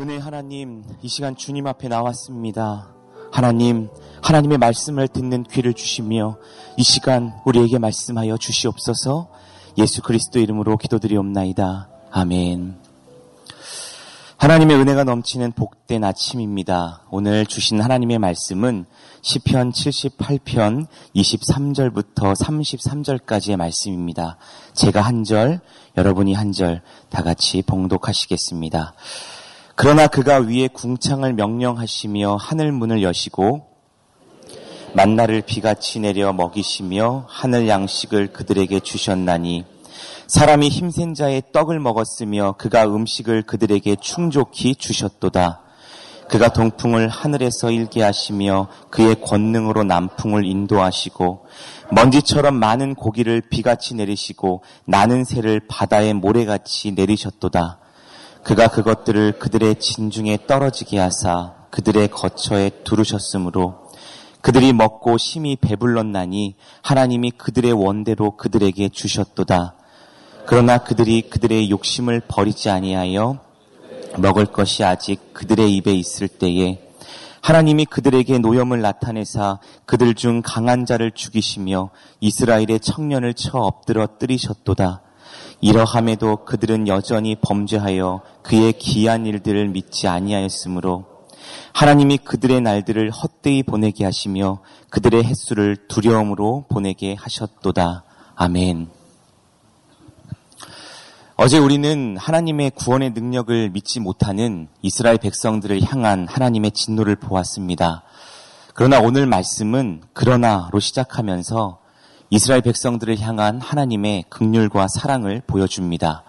은혜 하나님, 이 시간 주님 앞에 나왔습니다. 하나님, 하나님의 말씀을 듣는 귀를 주시며 이 시간 우리에게 말씀하여 주시옵소서 예수 그리스도 이름으로 기도드리옵나이다. 아멘. 하나님의 은혜가 넘치는 복된 아침입니다. 오늘 주신 하나님의 말씀은 시편 78편 23절부터 33절까지의 말씀입니다. 제가 한 절, 여러분이 한 절 다 같이 봉독하시겠습니다. 그러나 그가 위에 궁창을 명령하시며 하늘 문을 여시고 만나를 비같이 내려 먹이시며 하늘 양식을 그들에게 주셨나니 사람이 힘센 자의 떡을 먹었으며 그가 음식을 그들에게 충족히 주셨도다. 그가 동풍을 하늘에서 일게 하시며 그의 권능으로 남풍을 인도하시고 먼지처럼 많은 고기를 비같이 내리시고 나는 새를 바다의 모래같이 내리셨도다. 그가 그것들을 그들의 진중에 떨어지게 하사 그들의 거처에 두르셨으므로 그들이 먹고 심히 배불렀나니 하나님이 그들의 원대로 그들에게 주셨도다. 그러나 그들이 그들의 욕심을 버리지 아니하여 먹을 것이 아직 그들의 입에 있을 때에 하나님이 그들에게 노염을 나타내사 그들 중 강한 자를 죽이시며 이스라엘의 청년을 쳐 엎드러 뜨리셨도다. 이러함에도 그들은 여전히 범죄하여 그의 기한 일들을 믿지 아니하였으므로 하나님이 그들의 날들을 헛되이 보내게 하시며 그들의 횟수를 두려움으로 보내게 하셨도다. 아멘. 어제 우리는 하나님의 구원의 능력을 믿지 못하는 이스라엘 백성들을 향한 하나님의 진노를 보았습니다. 그러나 오늘 말씀은 그러나로 시작하면서 이스라엘 백성들을 향한 하나님의 극률과 사랑을 보여줍니다.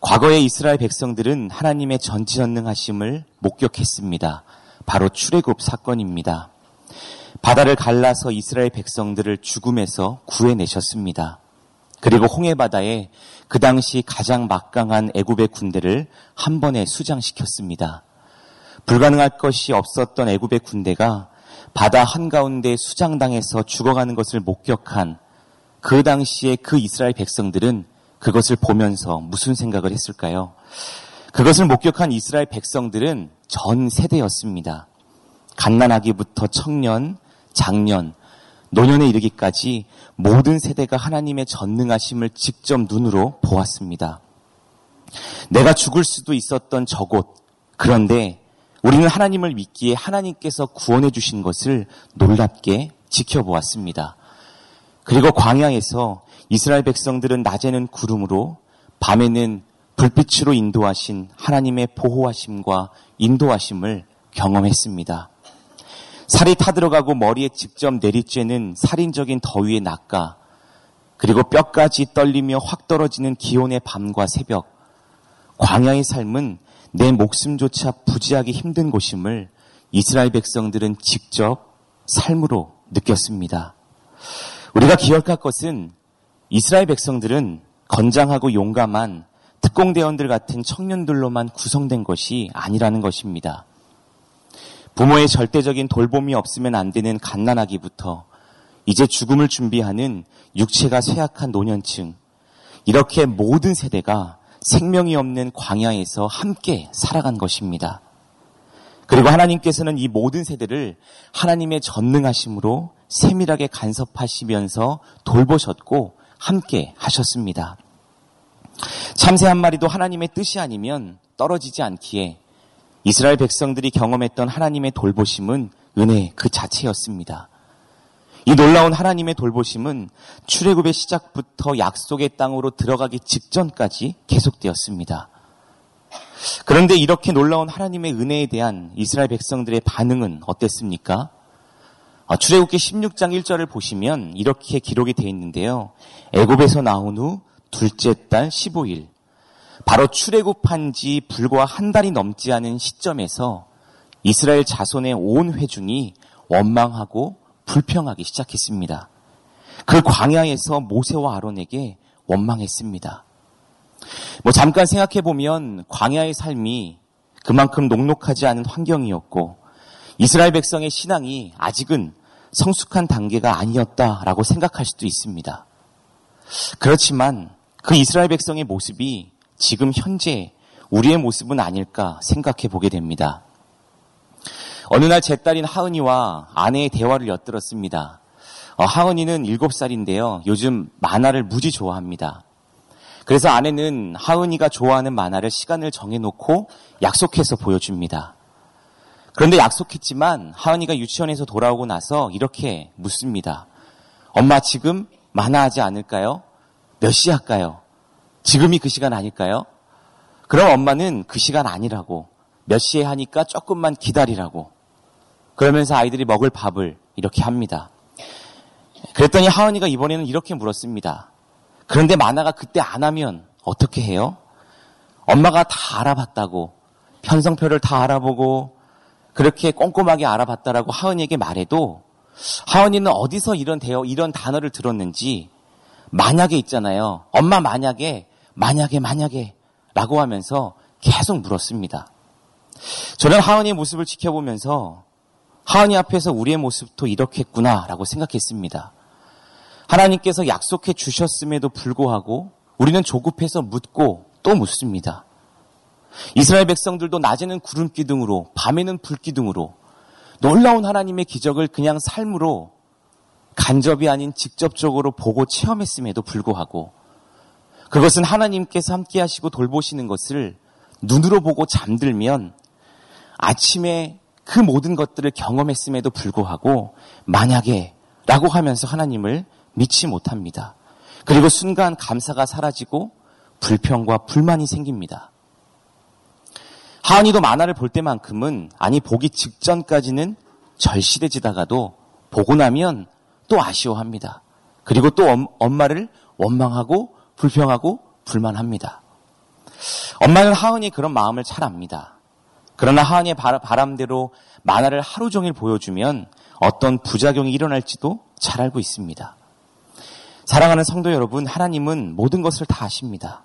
과거의 이스라엘 백성들은 하나님의 전지전능하심을 목격했습니다. 바로 출애굽 사건입니다. 바다를 갈라서 이스라엘 백성들을 죽음에서 구해내셨습니다. 그리고 홍해 바다에 그 당시 가장 막강한 애굽의 군대를 한 번에 수장시켰습니다. 불가능할 것이 없었던 애굽의 군대가 바다 한가운데 수장당해서 죽어가는 것을 목격한 그 당시에 그 이스라엘 백성들은 그것을 보면서 무슨 생각을 했을까요? 그것을 목격한 이스라엘 백성들은 전 세대였습니다. 갓난아기부터 청년, 장년, 노년에 이르기까지 모든 세대가 하나님의 전능하심을 직접 눈으로 보았습니다. 내가 죽을 수도 있었던 저곳, 그런데 우리는 하나님을 믿기에 하나님께서 구원해 주신 것을 놀랍게 지켜보았습니다. 그리고 광야에서 이스라엘 백성들은 낮에는 구름으로 밤에는 불빛으로 인도하신 하나님의 보호하심과 인도하심을 경험했습니다. 살이 타들어가고 머리에 직접 내리쬐는 살인적인 더위의 낮과 그리고 뼈까지 떨리며 확 떨어지는 기온의 밤과 새벽, 광야의 삶은 내 목숨조차 부지하기 힘든 곳임을 이스라엘 백성들은 직접 삶으로 느꼈습니다. 우리가 기억할 것은 이스라엘 백성들은 건장하고 용감한 특공대원들 같은 청년들로만 구성된 것이 아니라는 것입니다. 부모의 절대적인 돌봄이 없으면 안 되는 갓난아기부터 이제 죽음을 준비하는 육체가 쇠약한 노년층, 이렇게 모든 세대가 생명이 없는 광야에서 함께 살아간 것입니다. 그리고 하나님께서는 이 모든 세대를 하나님의 전능하심으로 세밀하게 간섭하시면서 돌보셨고 함께 하셨습니다. 참새 한 마리도 하나님의 뜻이 아니면 떨어지지 않기에 이스라엘 백성들이 경험했던 하나님의 돌보심은 은혜 그 자체였습니다. 이 놀라운 하나님의 돌보심은 출애굽의 시작부터 약속의 땅으로 들어가기 직전까지 계속되었습니다. 그런데 이렇게 놀라운 하나님의 은혜에 대한 이스라엘 백성들의 반응은 어땠습니까? 어, 출애굽기 16장 1절을 보시면 이렇게 기록이 되어 있는데요. 애굽에서 나온 후 둘째 달 15일 바로 출애굽한 지 불과 한 달이 넘지 않은 시점에서 이스라엘 자손의 온 회중이 원망하고 불평하기 시작했습니다. 그 광야에서 모세와 아론에게 원망했습니다. 뭐 잠깐 생각해 보면 광야의 삶이 그만큼 녹록하지 않은 환경이었고 이스라엘 백성의 신앙이 아직은 성숙한 단계가 아니었다라고 생각할 수도 있습니다. 그렇지만 그 이스라엘 백성의 모습이 지금 현재 우리의 모습은 아닐까 생각해 보게 됩니다. 어느 날 제 딸인 하은이와 아내의 대화를 엿들었습니다. 어, 하은이는 7살인데요. 요즘 만화를 무지 좋아합니다. 그래서 아내는 하은이가 좋아하는 만화를 시간을 정해놓고 약속해서 보여줍니다. 그런데 약속했지만 하은이가 유치원에서 돌아오고 나서 이렇게 묻습니다. 엄마 지금 만화하지 않을까요? 몇 시 할까요? 지금이 그 시간 아닐까요? 그럼 엄마는 그 시간 아니라고 몇 시에 하니까 조금만 기다리라고 그러면서 아이들이 먹을 밥을 이렇게 합니다. 그랬더니 하은이가 이번에는 이렇게 물었습니다. 그런데 만화가 그때 안 하면 어떻게 해요? 엄마가 다 알아봤다고 편성표를 다 알아보고 그렇게 꼼꼼하게 알아봤다라고 하은이에게 말해도 하은이는 어디서 이런 대어 이런 단어를 들었는지 만약에 있잖아요. 엄마 만약에 만약에 만약에 라고 하면서 계속 물었습니다. 저는 하은이의 모습을 지켜보면서 하은이 앞에서 우리의 모습도 이렇게 했구나라고 생각했습니다. 하나님께서 약속해 주셨음에도 불구하고 우리는 조급해서 묻고 또 묻습니다. 이스라엘 백성들도 낮에는 구름 기둥으로 밤에는 불 기둥으로 놀라운 하나님의 기적을 그냥 삶으로 간접이 아닌 직접적으로 보고 체험했음에도 불구하고 그것은 하나님께서 함께 하시고 돌보시는 것을 눈으로 보고 잠들면 아침에 그 모든 것들을 경험했음에도 불구하고 만약에 라고 하면서 하나님을 믿지 못합니다. 그리고 순간 감사가 사라지고 불평과 불만이 생깁니다. 하은이도 만화를 볼 때만큼은 아니 보기 직전까지는 절실해지다가도 보고 나면 또 아쉬워합니다. 그리고 또 엄마를 원망하고 불평하고 불만합니다. 엄마는 하은이 그런 마음을 잘 압니다. 그러나 하은이의 바람대로 만화를 하루 종일 보여주면 어떤 부작용이 일어날지도 잘 알고 있습니다. 사랑하는 성도 여러분, 하나님은 모든 것을 다 아십니다.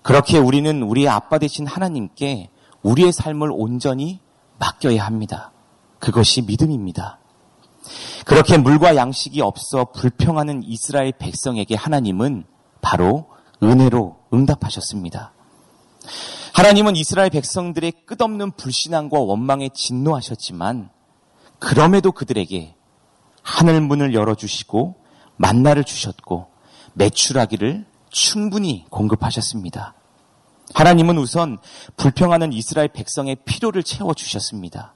그렇게 우리는 우리의 아빠 되신 하나님께 우리의 삶을 온전히 맡겨야 합니다. 그것이 믿음입니다. 그렇게 물과 양식이 없어 불평하는 이스라엘 백성에게 하나님은 바로 은혜로 응답하셨습니다. 하나님은 이스라엘 백성들의 끝없는 불신앙과 원망에 진노하셨지만 그럼에도 그들에게 하늘 문을 열어주시고 만나를 주셨고 매출하기를 충분히 공급하셨습니다. 하나님은 우선 불평하는 이스라엘 백성의 필요를 채워주셨습니다.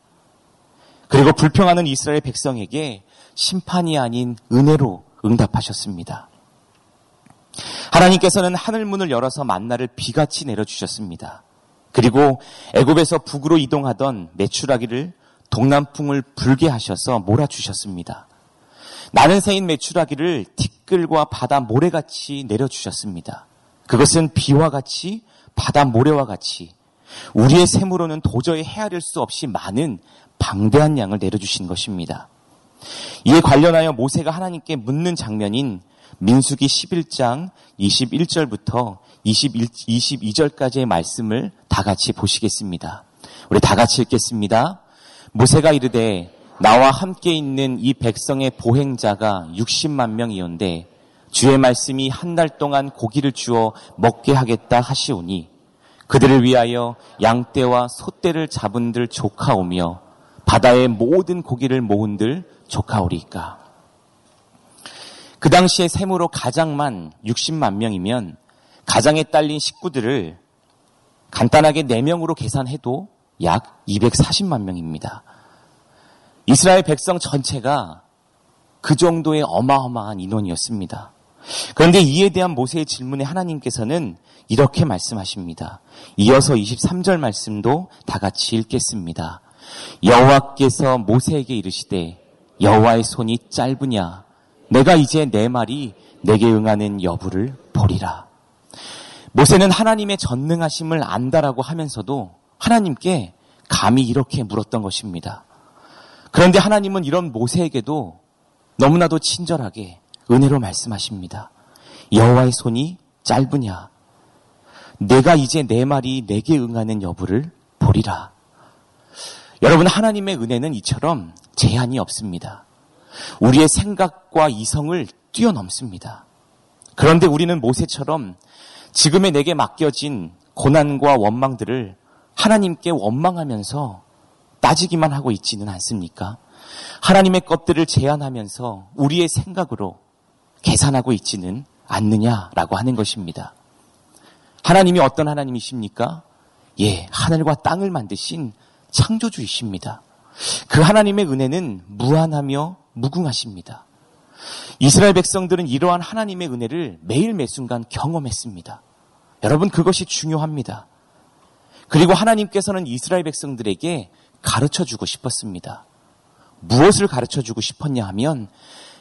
그리고 불평하는 이스라엘 백성에게 심판이 아닌 은혜로 응답하셨습니다. 하나님께서는 하늘 문을 열어서 만나를 비같이 내려주셨습니다. 그리고 애굽에서 북으로 이동하던 메추라기를 동남풍을 불게 하셔서 몰아주셨습니다. 나는 새인 메추라기를 티끌과 바다 모래같이 내려주셨습니다. 그것은 비와 같이 바다 모래와 같이 우리의 셈으로는 도저히 헤아릴 수 없이 많은 방대한 양을 내려주신 것입니다. 이에 관련하여 모세가 하나님께 묻는 장면인 민수기 11장 21절부터 21, 22절까지의 말씀을 다 같이 보시겠습니다. 우리 다 같이 읽겠습니다. 모세가 이르되 나와 함께 있는 이 백성의 보행자가 60만 명이온데 주의 말씀이 한 달 동안 고기를 주어 먹게 하겠다 하시오니 그들을 위하여 양떼와 소떼를 잡은들 조카오며 바다의 모든 고기를 모은들 조카오리까. 그 당시에 셈으로 가장만 60만 명이면 가장에 딸린 식구들을 간단하게 4명으로 계산해도 약 240만 명입니다. 이스라엘 백성 전체가 그 정도의 어마어마한 인원이었습니다. 그런데 이에 대한 모세의 질문에 하나님께서는 이렇게 말씀하십니다. 이어서 23절 말씀도 다 같이 읽겠습니다. 여호와께서 모세에게 이르시되 여호와의 손이 짧으냐 내가 이제 내 말이 내게 응하는 여부를 보리라. 모세는 하나님의 전능하심을 안다라고 하면서도 하나님께 감히 이렇게 물었던 것입니다. 그런데 하나님은 이런 모세에게도 너무나도 친절하게 은혜로 말씀하십니다. 여호와의 손이 짧으냐? 내가 이제 내 말이 내게 응하는 여부를 보리라. 여러분 하나님의 은혜는 이처럼 제한이 없습니다. 우리의 생각과 이성을 뛰어넘습니다. 그런데 우리는 모세처럼 지금의 내게 맡겨진 고난과 원망들을 하나님께 원망하면서 따지기만 하고 있지는 않습니까? 하나님의 것들을 제안하면서 우리의 생각으로 계산하고 있지는 않느냐라고 하는 것입니다. 하나님이 어떤 하나님이십니까? 예, 하늘과 땅을 만드신 창조주이십니다. 그 하나님의 은혜는 무한하며 무궁하십니다. 이스라엘 백성들은 이러한 하나님의 은혜를 매일 매순간 경험했습니다. 여러분, 그것이 중요합니다. 그리고 하나님께서는 이스라엘 백성들에게 가르쳐 주고 싶었습니다. 무엇을 가르쳐 주고 싶었냐 하면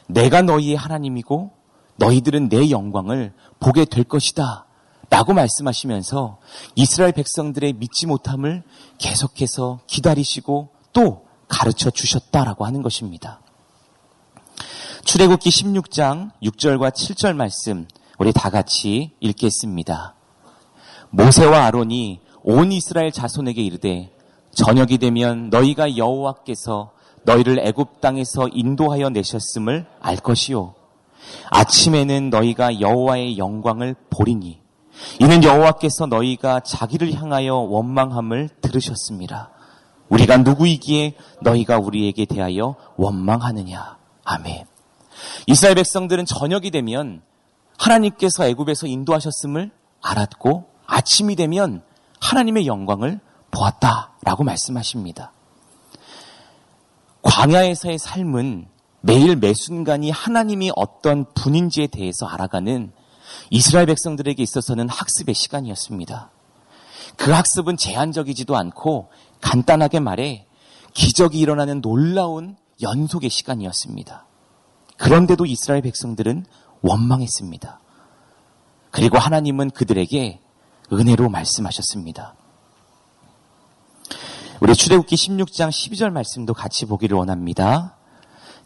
내가 너희의 하나님이고 너희들은 내 영광을 보게 될 것이다. 라고 말씀하시면서 이스라엘 백성들의 믿지 못함을 계속해서 기다리시고 또 가르쳐 주셨다라고 하는 것입니다. 출애굽기 16장 6절과 7절 말씀 우리 다 같이 읽겠습니다. 모세와 아론이 온 이스라엘 자손에게 이르되 저녁이 되면 너희가 여호와께서 너희를 애굽 땅에서 인도하여 내셨음을 알 것이요 아침에는 너희가 여호와의 영광을 보리니 이는 여호와께서 너희가 자기를 향하여 원망함을 들으셨습니다. 우리가 누구이기에 너희가 우리에게 대하여 원망하느냐. 아멘. 이스라엘 백성들은 저녁이 되면 하나님께서 애굽에서 인도하셨음을 알았고 아침이 되면 하나님의 영광을 보았다라고 말씀하십니다. 광야에서의 삶은 매일 매 순간이 하나님이 어떤 분인지에 대해서 알아가는 이스라엘 백성들에게 있어서는 학습의 시간이었습니다. 그 학습은 제한적이지도 않고 간단하게 말해 기적이 일어나는 놀라운 연속의 시간이었습니다. 그런데도 이스라엘 백성들은 원망했습니다. 그리고 하나님은 그들에게 은혜로 말씀하셨습니다. 우리 출애굽기 16장 12절 말씀도 같이 보기를 원합니다.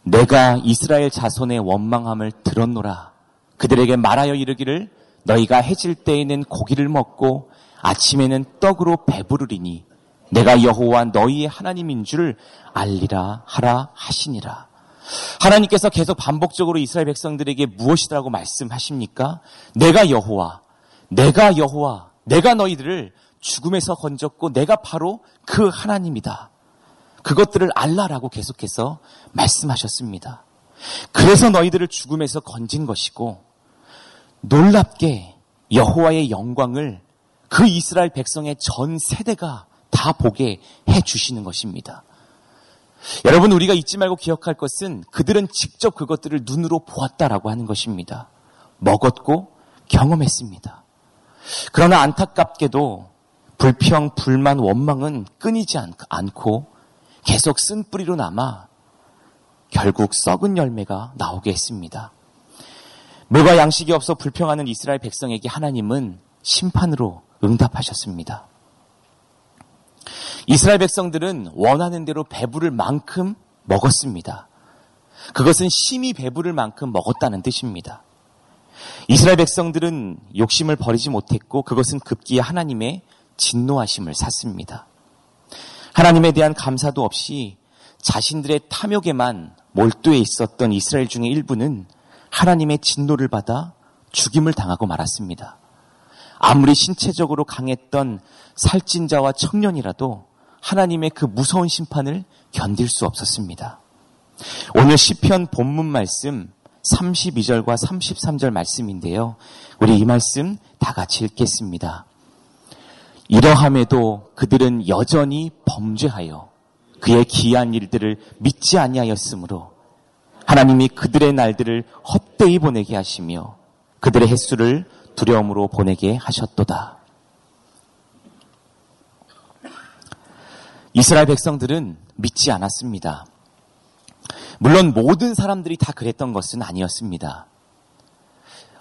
내가 이스라엘 자손의 원망함을 들었노라. 그들에게 말하여 이르기를 너희가 해질 때에는 고기를 먹고 아침에는 떡으로 배부르리니 내가 여호와 너희의 하나님인 줄 알리라 하라 하시니라. 하나님께서 계속 반복적으로 이스라엘 백성들에게 무엇이라고 말씀하십니까? 내가 여호와, 내가 여호와, 내가 너희들을 죽음에서 건졌고 내가 바로 그 하나님이다. 그것들을 알라라고 계속해서 말씀하셨습니다. 그래서 너희들을 죽음에서 건진 것이고 놀랍게 여호와의 영광을 그 이스라엘 백성의 전 세대가 다 보게 해 주시는 것입니다. 여러분 우리가 잊지 말고 기억할 것은 그들은 직접 그것들을 눈으로 보았다라고 하는 것입니다. 먹었고 경험했습니다. 그러나 안타깝게도 불평, 불만, 원망은 끊이지 않고 계속 쓴 뿌리로 남아 결국 썩은 열매가 나오게 했습니다. 물과 양식이 없어 불평하는 이스라엘 백성에게 하나님은 심판으로 응답하셨습니다. 이스라엘 백성들은 원하는 대로 배부를 만큼 먹었습니다. 그것은 심히 배부를 만큼 먹었다는 뜻입니다. 이스라엘 백성들은 욕심을 버리지 못했고 그것은 급기야 하나님의 진노하심을 샀습니다. 하나님에 대한 감사도 없이 자신들의 탐욕에만 몰두해 있었던 이스라엘 중의 일부는 하나님의 진노를 받아 죽임을 당하고 말았습니다. 아무리 신체적으로 강했던 살찐자와 청년이라도 하나님의 그 무서운 심판을 견딜 수 없었습니다. 오늘 시편 본문 말씀 32절과 33절 말씀인데요. 우리 이 말씀 다 같이 읽겠습니다. 이러함에도 그들은 여전히 범죄하여 그의 기한 일들을 믿지 아니하였으므로 하나님이 그들의 날들을 헛되이 보내게 하시며 그들의 횟수를 두려움으로 보내게 하셨도다. 이스라엘 백성들은 믿지 않았습니다. 물론 모든 사람들이 다 그랬던 것은 아니었습니다.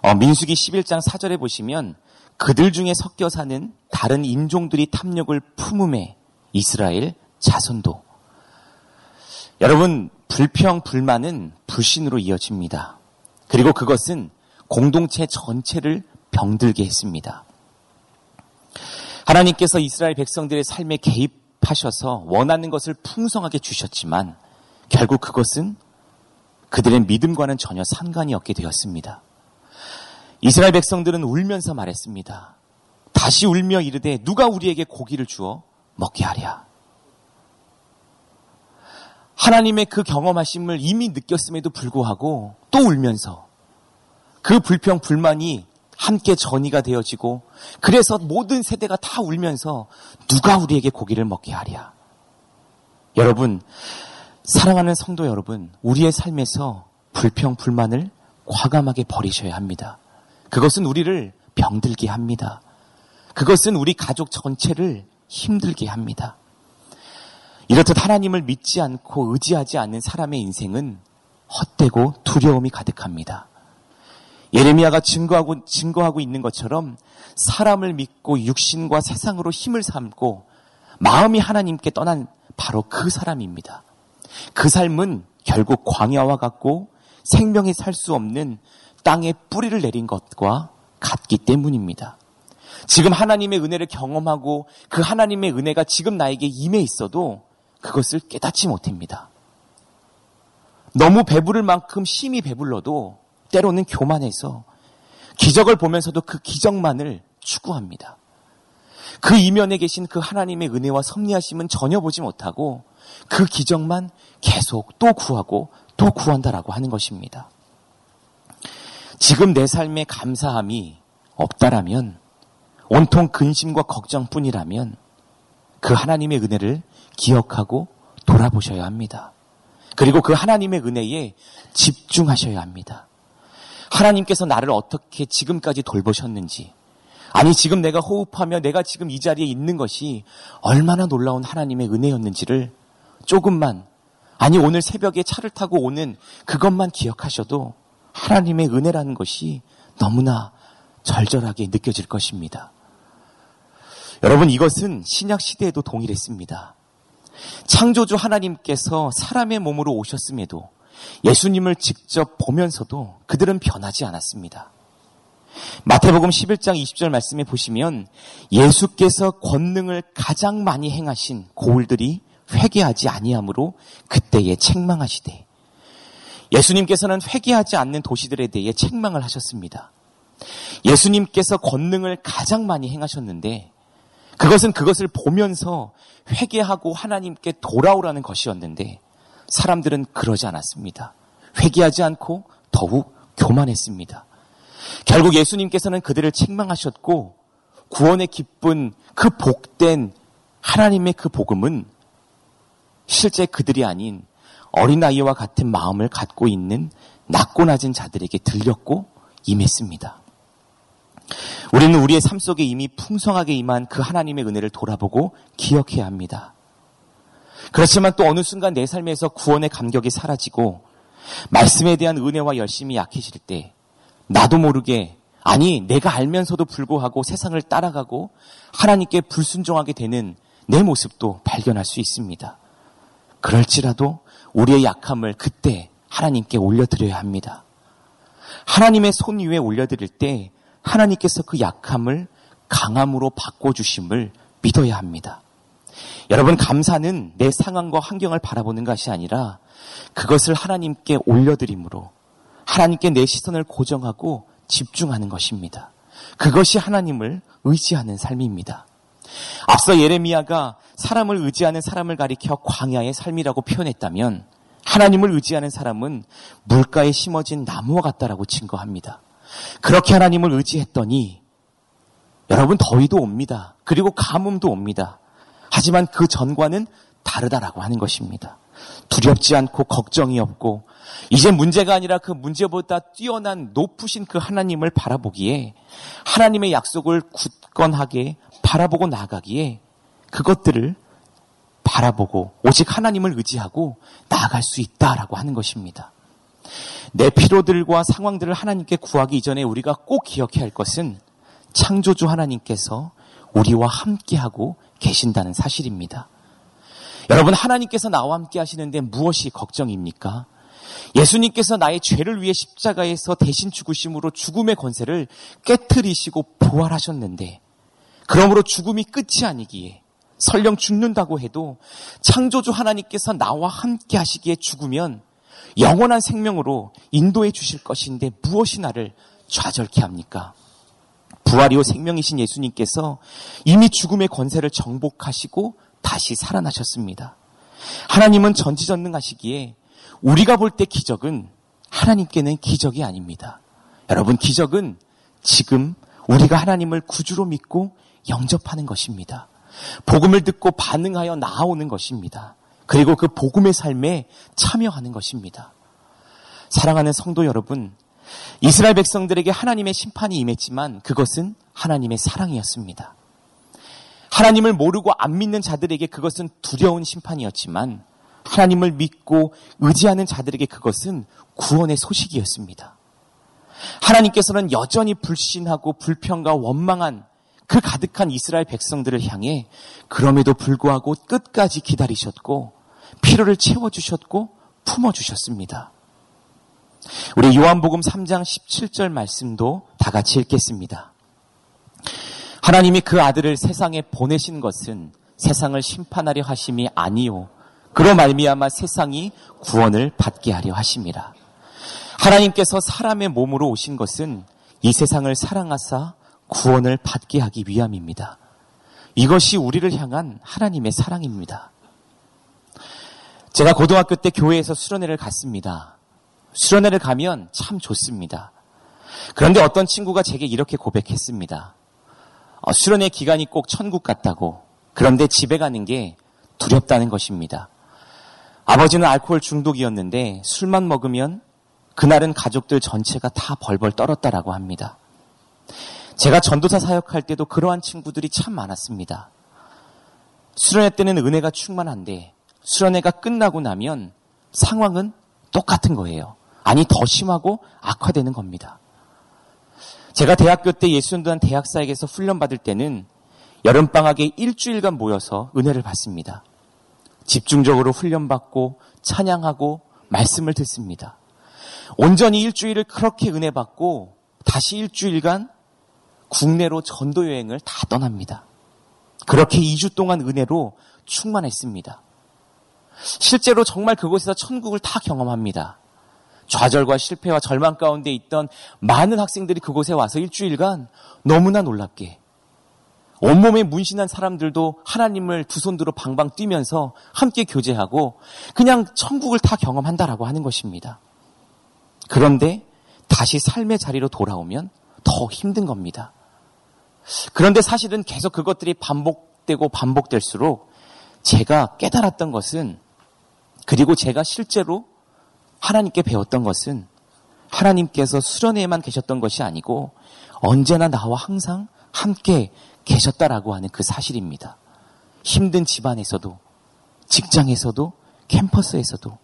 어, 민수기 11장 4절에 보시면 그들 중에 섞여 사는 다른 인종들이 탐욕을 품음에 이스라엘 자손도 여러분 불평 불만은 불신으로 이어집니다. 그리고 그것은 공동체 전체를 병들게 했습니다. 하나님께서 이스라엘 백성들의 삶에 개입 하셔서 원하는 것을 풍성하게 주셨지만 결국 그것은 그들의 믿음과는 전혀 상관이 없게 되었습니다. 이스라엘 백성들은 울면서 말했습니다. 다시 울며 이르되 누가 우리에게 고기를 주어 먹게 하랴. 하나님의 그 경험하심을 이미 느꼈음에도 불구하고 또 울면서 그 불평, 불만이 함께 전이가 되어지고 그래서 모든 세대가 다 울면서 누가 우리에게 고기를 먹게 하랴. 여러분, 사랑하는 성도 여러분, 우리의 삶에서 불평, 불만을 과감하게 버리셔야 합니다. 그것은 우리를 병들게 합니다. 그것은 우리 가족 전체를 힘들게 합니다. 이렇듯 하나님을 믿지 않고 의지하지 않는 사람의 인생은 헛되고 두려움이 가득합니다. 예레미야가 증거하고, 증거하고 있는 것처럼 사람을 믿고 육신과 세상으로 힘을 삼고 마음이 하나님께 떠난 바로 그 사람입니다. 그 삶은 결국 광야와 같고 생명이 살 수 없는 땅에 뿌리를 내린 것과 같기 때문입니다. 지금 하나님의 은혜를 경험하고 그 하나님의 은혜가 지금 나에게 임해 있어도 그것을 깨닫지 못합니다. 너무 배부를 만큼 심히 배불러도 때로는 교만해서 기적을 보면서도 그 기적만을 추구합니다. 그 이면에 계신 그 하나님의 은혜와 섭리하심은 전혀 보지 못하고 그 기적만 계속 또 구하고 또 구한다라고 하는 것입니다. 지금 내 삶에 감사함이 없다라면 온통 근심과 걱정뿐이라면 그 하나님의 은혜를 기억하고 돌아보셔야 합니다. 그리고 그 하나님의 은혜에 집중하셔야 합니다. 하나님께서 나를 어떻게 지금까지 돌보셨는지, 아니, 지금 내가 호흡하며 내가 지금 이 자리에 있는 것이 얼마나 놀라운 하나님의 은혜였는지를 조금만, 아니, 오늘 새벽에 차를 타고 오는 그것만 기억하셔도 하나님의 은혜라는 것이 너무나 절절하게 느껴질 것입니다. 여러분, 이것은 신약 시대에도 동일했습니다. 창조주 하나님께서 사람의 몸으로 오셨음에도 예수님을 직접 보면서도 그들은 변하지 않았습니다. 마태복음 11장 20절 말씀에 보시면 예수께서 권능을 가장 많이 행하신 고울들이 회개하지 아니하므로 그때에 책망하시되 예수님께서는 회개하지 않는 도시들에 대해 책망을 하셨습니다. 예수님께서 권능을 가장 많이 행하셨는데 그것은 그것을 보면서 회개하고 하나님께 돌아오라는 것이었는데 사람들은 그러지 않았습니다. 회개하지 않고 더욱 교만했습니다. 결국 예수님께서는 그들을 책망하셨고 구원의 기쁜 그 복된 하나님의 그 복음은 실제 그들이 아닌 어린아이와 같은 마음을 갖고 있는 낮고 낮은 자들에게 들렸고 임했습니다. 우리는 우리의 삶 속에 이미 풍성하게 임한 그 하나님의 은혜를 돌아보고 기억해야 합니다. 그렇지만 또 어느 순간 내 삶에서 구원의 감격이 사라지고 말씀에 대한 은혜와 열심이 약해질 때 나도 모르게 아니 내가 알면서도 불구하고 세상을 따라가고 하나님께 불순종하게 되는 내 모습도 발견할 수 있습니다. 그럴지라도 우리의 약함을 그때 하나님께 올려드려야 합니다. 하나님의 손 위에 올려드릴 때 하나님께서 그 약함을 강함으로 바꿔주심을 믿어야 합니다. 여러분, 감사는 내 상황과 환경을 바라보는 것이 아니라 그것을 하나님께 올려드림으로 하나님께 내 시선을 고정하고 집중하는 것입니다. 그것이 하나님을 의지하는 삶입니다. 앞서 예레미야가 사람을 의지하는 사람을 가리켜 광야의 삶이라고 표현했다면 하나님을 의지하는 사람은 물가에 심어진 나무와 같다라고 증거합니다. 그렇게 하나님을 의지했더니 여러분 더위도 옵니다. 그리고 가뭄도 옵니다. 하지만 그 전과는 다르다라고 하는 것입니다. 두렵지 않고 걱정이 없고 이제 문제가 아니라 그 문제보다 뛰어난 높으신 그 하나님을 바라보기에 하나님의 약속을 굳건하게 바라보고 나가기에 그것들을 바라보고 오직 하나님을 의지하고 나아갈 수 있다라고 하는 것입니다. 내 피로들과 상황들을 하나님께 구하기 이전에 우리가 꼭 기억해야 할 것은 창조주 하나님께서 우리와 함께하고 계신다는 사실입니다. 여러분, 하나님께서 나와 함께 하시는데 무엇이 걱정입니까? 예수님께서 나의 죄를 위해 십자가에서 대신 죽으심으로 죽음의 권세를 깨뜨리시고 부활하셨는데, 그러므로 죽음이 끝이 아니기에 설령 죽는다고 해도 창조주 하나님께서 나와 함께 하시기에 죽으면 영원한 생명으로 인도해 주실 것인데 무엇이 나를 좌절케 합니까? 부활이요 생명이신 예수님께서 이미 죽음의 권세를 정복하시고 다시 살아나셨습니다. 하나님은 전지전능하시기에 우리가 볼 때 기적은 하나님께는 기적이 아닙니다. 여러분, 기적은 지금 우리가 하나님을 구주로 믿고 영접하는 것입니다. 복음을 듣고 반응하여 나아오는 것입니다. 그리고 그 복음의 삶에 참여하는 것입니다. 사랑하는 성도 여러분, 이스라엘 백성들에게 하나님의 심판이 임했지만 그것은 하나님의 사랑이었습니다. 하나님을 모르고 안 믿는 자들에게 그것은 두려운 심판이었지만 하나님을 믿고 의지하는 자들에게 그것은 구원의 소식이었습니다. 하나님께서는 여전히 불신하고 불평과 원망한 그 가득한 이스라엘 백성들을 향해 그럼에도 불구하고 끝까지 기다리셨고 필요를 채워주셨고 품어주셨습니다. 우리 요한복음 3장 17절 말씀도 다 같이 읽겠습니다. 하나님이 그 아들을 세상에 보내신 것은 세상을 심판하려 하심이 아니요 그로 말미암아 세상이 구원을 받게 하려 하심이라. 하나님께서 사람의 몸으로 오신 것은 이 세상을 사랑하사 구원을 받게 하기 위함입니다. 이것이 우리를 향한 하나님의 사랑입니다. 제가 고등학교 때 교회에서 수련회를 갔습니다. 수련회를 가면 참 좋습니다. 그런데 어떤 친구가 제게 이렇게 고백했습니다. 어, 수련회 기간이 꼭 천국 같다고. 그런데 집에 가는 게 두렵다는 것입니다. 아버지는 알코올 중독이었는데 술만 먹으면 그날은 가족들 전체가 다 벌벌 떨었다라고 합니다. 제가 전도사 사역할 때도 그러한 친구들이 참 많았습니다. 수련회 때는 은혜가 충만한데 수련회가 끝나고 나면 상황은 똑같은 거예요. 아니 더 심하고 악화되는 겁니다. 제가 대학교 때 예수전도한 대학사에게서 훈련받을 때는 여름방학에 일주일간 모여서 은혜를 받습니다. 집중적으로 훈련받고 찬양하고 말씀을 듣습니다. 온전히 일주일을 그렇게 은혜 받고 다시 일주일간 국내로 전도 여행을 다 떠납니다. 그렇게 2주 동안 은혜로 충만했습니다. 실제로 정말 그곳에서 천국을 다 경험합니다. 좌절과 실패와 절망 가운데 있던 많은 학생들이 그곳에 와서 일주일간 너무나 놀랍게 온몸에 문신한 사람들도 하나님을 두손 들어 방방 뛰면서 함께 교제하고 그냥 천국을 다 경험한다라고 하는 것입니다. 그런데 다시 삶의 자리로 돌아오면 더 힘든 겁니다. 그런데 사실은 계속 그것들이 반복되고 반복될수록 제가 깨달았던 것은 그리고 제가 실제로 하나님께 배웠던 것은 하나님께서 수련회에만 계셨던 것이 아니고 언제나 나와 항상 함께 계셨다라고 하는 그 사실입니다. 힘든 집안에서도 직장에서도 캠퍼스에서도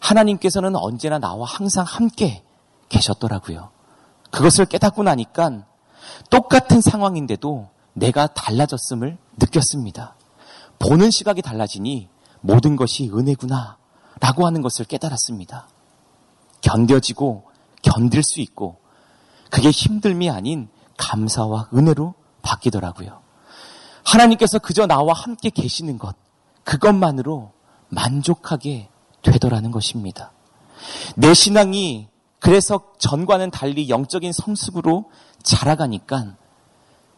하나님께서는 언제나 나와 항상 함께 계셨더라고요. 그것을 깨닫고 나니까 똑같은 상황인데도 내가 달라졌음을 느꼈습니다. 보는 시각이 달라지니 모든 것이 은혜구나 라고 하는 것을 깨달았습니다. 견뎌지고 견딜 수 있고 그게 힘듦이 아닌 감사와 은혜로 바뀌더라고요. 하나님께서 그저 나와 함께 계시는 것, 그것만으로 만족하게 되더라는 것입니다. 내 신앙이 그래서 전과는 달리 영적인 성숙으로 자라가니까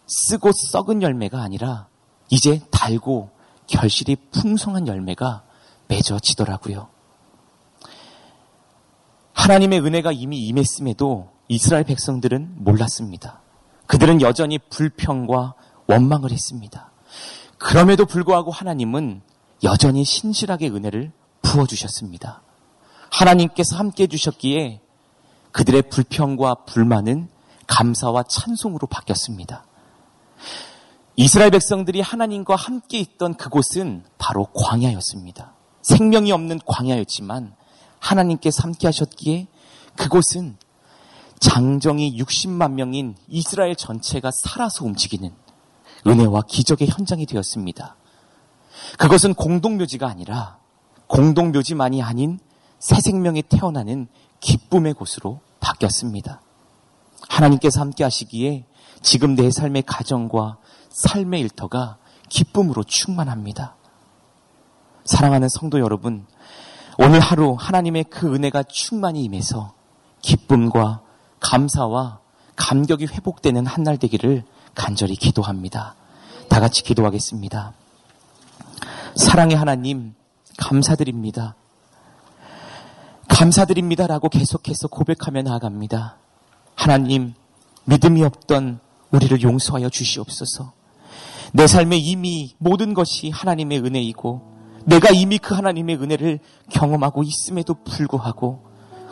쓰고 썩은 열매가 아니라 이제 달고 결실이 풍성한 열매가 맺어지더라고요. 하나님의 은혜가 이미 임했음에도 이스라엘 백성들은 몰랐습니다. 그들은 여전히 불평과 원망을 했습니다. 그럼에도 불구하고 하나님은 여전히 신실하게 은혜를 부어주셨습니다. 하나님께서 함께 해주셨기에 그들의 불평과 불만은 감사와 찬송으로 바뀌었습니다. 이스라엘 백성들이 하나님과 함께 있던 그곳은 바로 광야였습니다. 생명이 없는 광야였지만 하나님께서 함께 하셨기에 그곳은 장정이 60만 명인 이스라엘 전체가 살아서 움직이는 은혜와 기적의 현장이 되었습니다. 그것은 공동묘지가 아니라 공동묘지만이 아닌 새 생명이 태어나는 기쁨의 곳으로 바뀌었습니다. 하나님께서 함께 하시기에 지금 내 삶의 가정과 삶의 일터가 기쁨으로 충만합니다. 사랑하는 성도 여러분, 오늘 하루 하나님의 그 은혜가 충만히 임해서 기쁨과 감사와 감격이 회복되는 한 날 되기를 간절히 기도합니다. 다 같이 기도하겠습니다. 사랑의 하나님, 감사드립니다. 감사드립니다라고 계속해서 고백하며 나아갑니다. 하나님, 믿음이 없던 우리를 용서하여 주시옵소서. 내 삶에 이미 모든 것이 하나님의 은혜이고, 내가 이미 그 하나님의 은혜를 경험하고 있음에도 불구하고,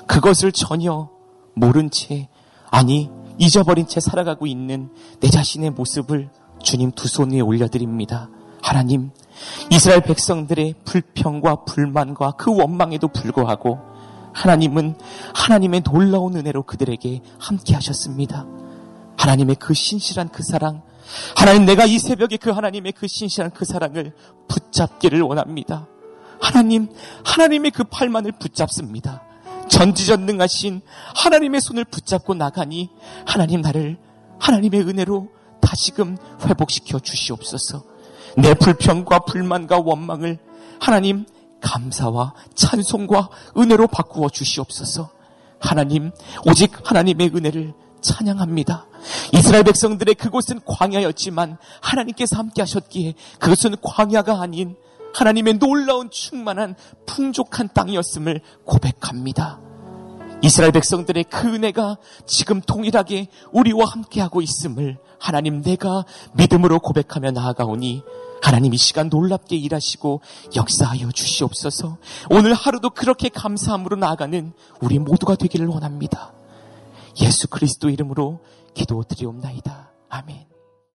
그것을 전혀 모른 채, 아니, 잊어버린 채 살아가고 있는 내 자신의 모습을 주님 두 손 위에 올려드립니다. 하나님, 이스라엘 백성들의 불평과 불만과 그 원망에도 불구하고 하나님은 하나님의 놀라운 은혜로 그들에게 함께 하셨습니다. 하나님의 그 신실한 그 사랑, 하나님 내가 이 새벽에 그 하나님의 그 신실한 그 사랑을 붙잡기를 원합니다. 하나님, 하나님의 그 팔만을 붙잡습니다. 전지전능하신 하나님의 손을 붙잡고 나가니 하나님 나를 하나님의 은혜로 다시금 회복시켜 주시옵소서. 내 불평과 불만과 원망을 하나님 감사와 찬송과 은혜로 바꾸어 주시옵소서. 하나님, 오직 하나님의 은혜를 찬양합니다. 이스라엘 백성들의 그곳은 광야였지만 하나님께서 함께 하셨기에 그것은 광야가 아닌 하나님의 놀라운 충만한 풍족한 땅이었음을 고백합니다. 이스라엘 백성들의 그 은혜가 지금 동일하게 우리와 함께하고 있음을 하나님 내가 믿음으로 고백하며 나아가오니 하나님 이 시간 놀랍게 일하시고 역사하여 주시옵소서 오늘 하루도 그렇게 감사함으로 나아가는 우리 모두가 되기를 원합니다. 예수 그리스도 이름으로 기도 드리옵나이다. 아멘.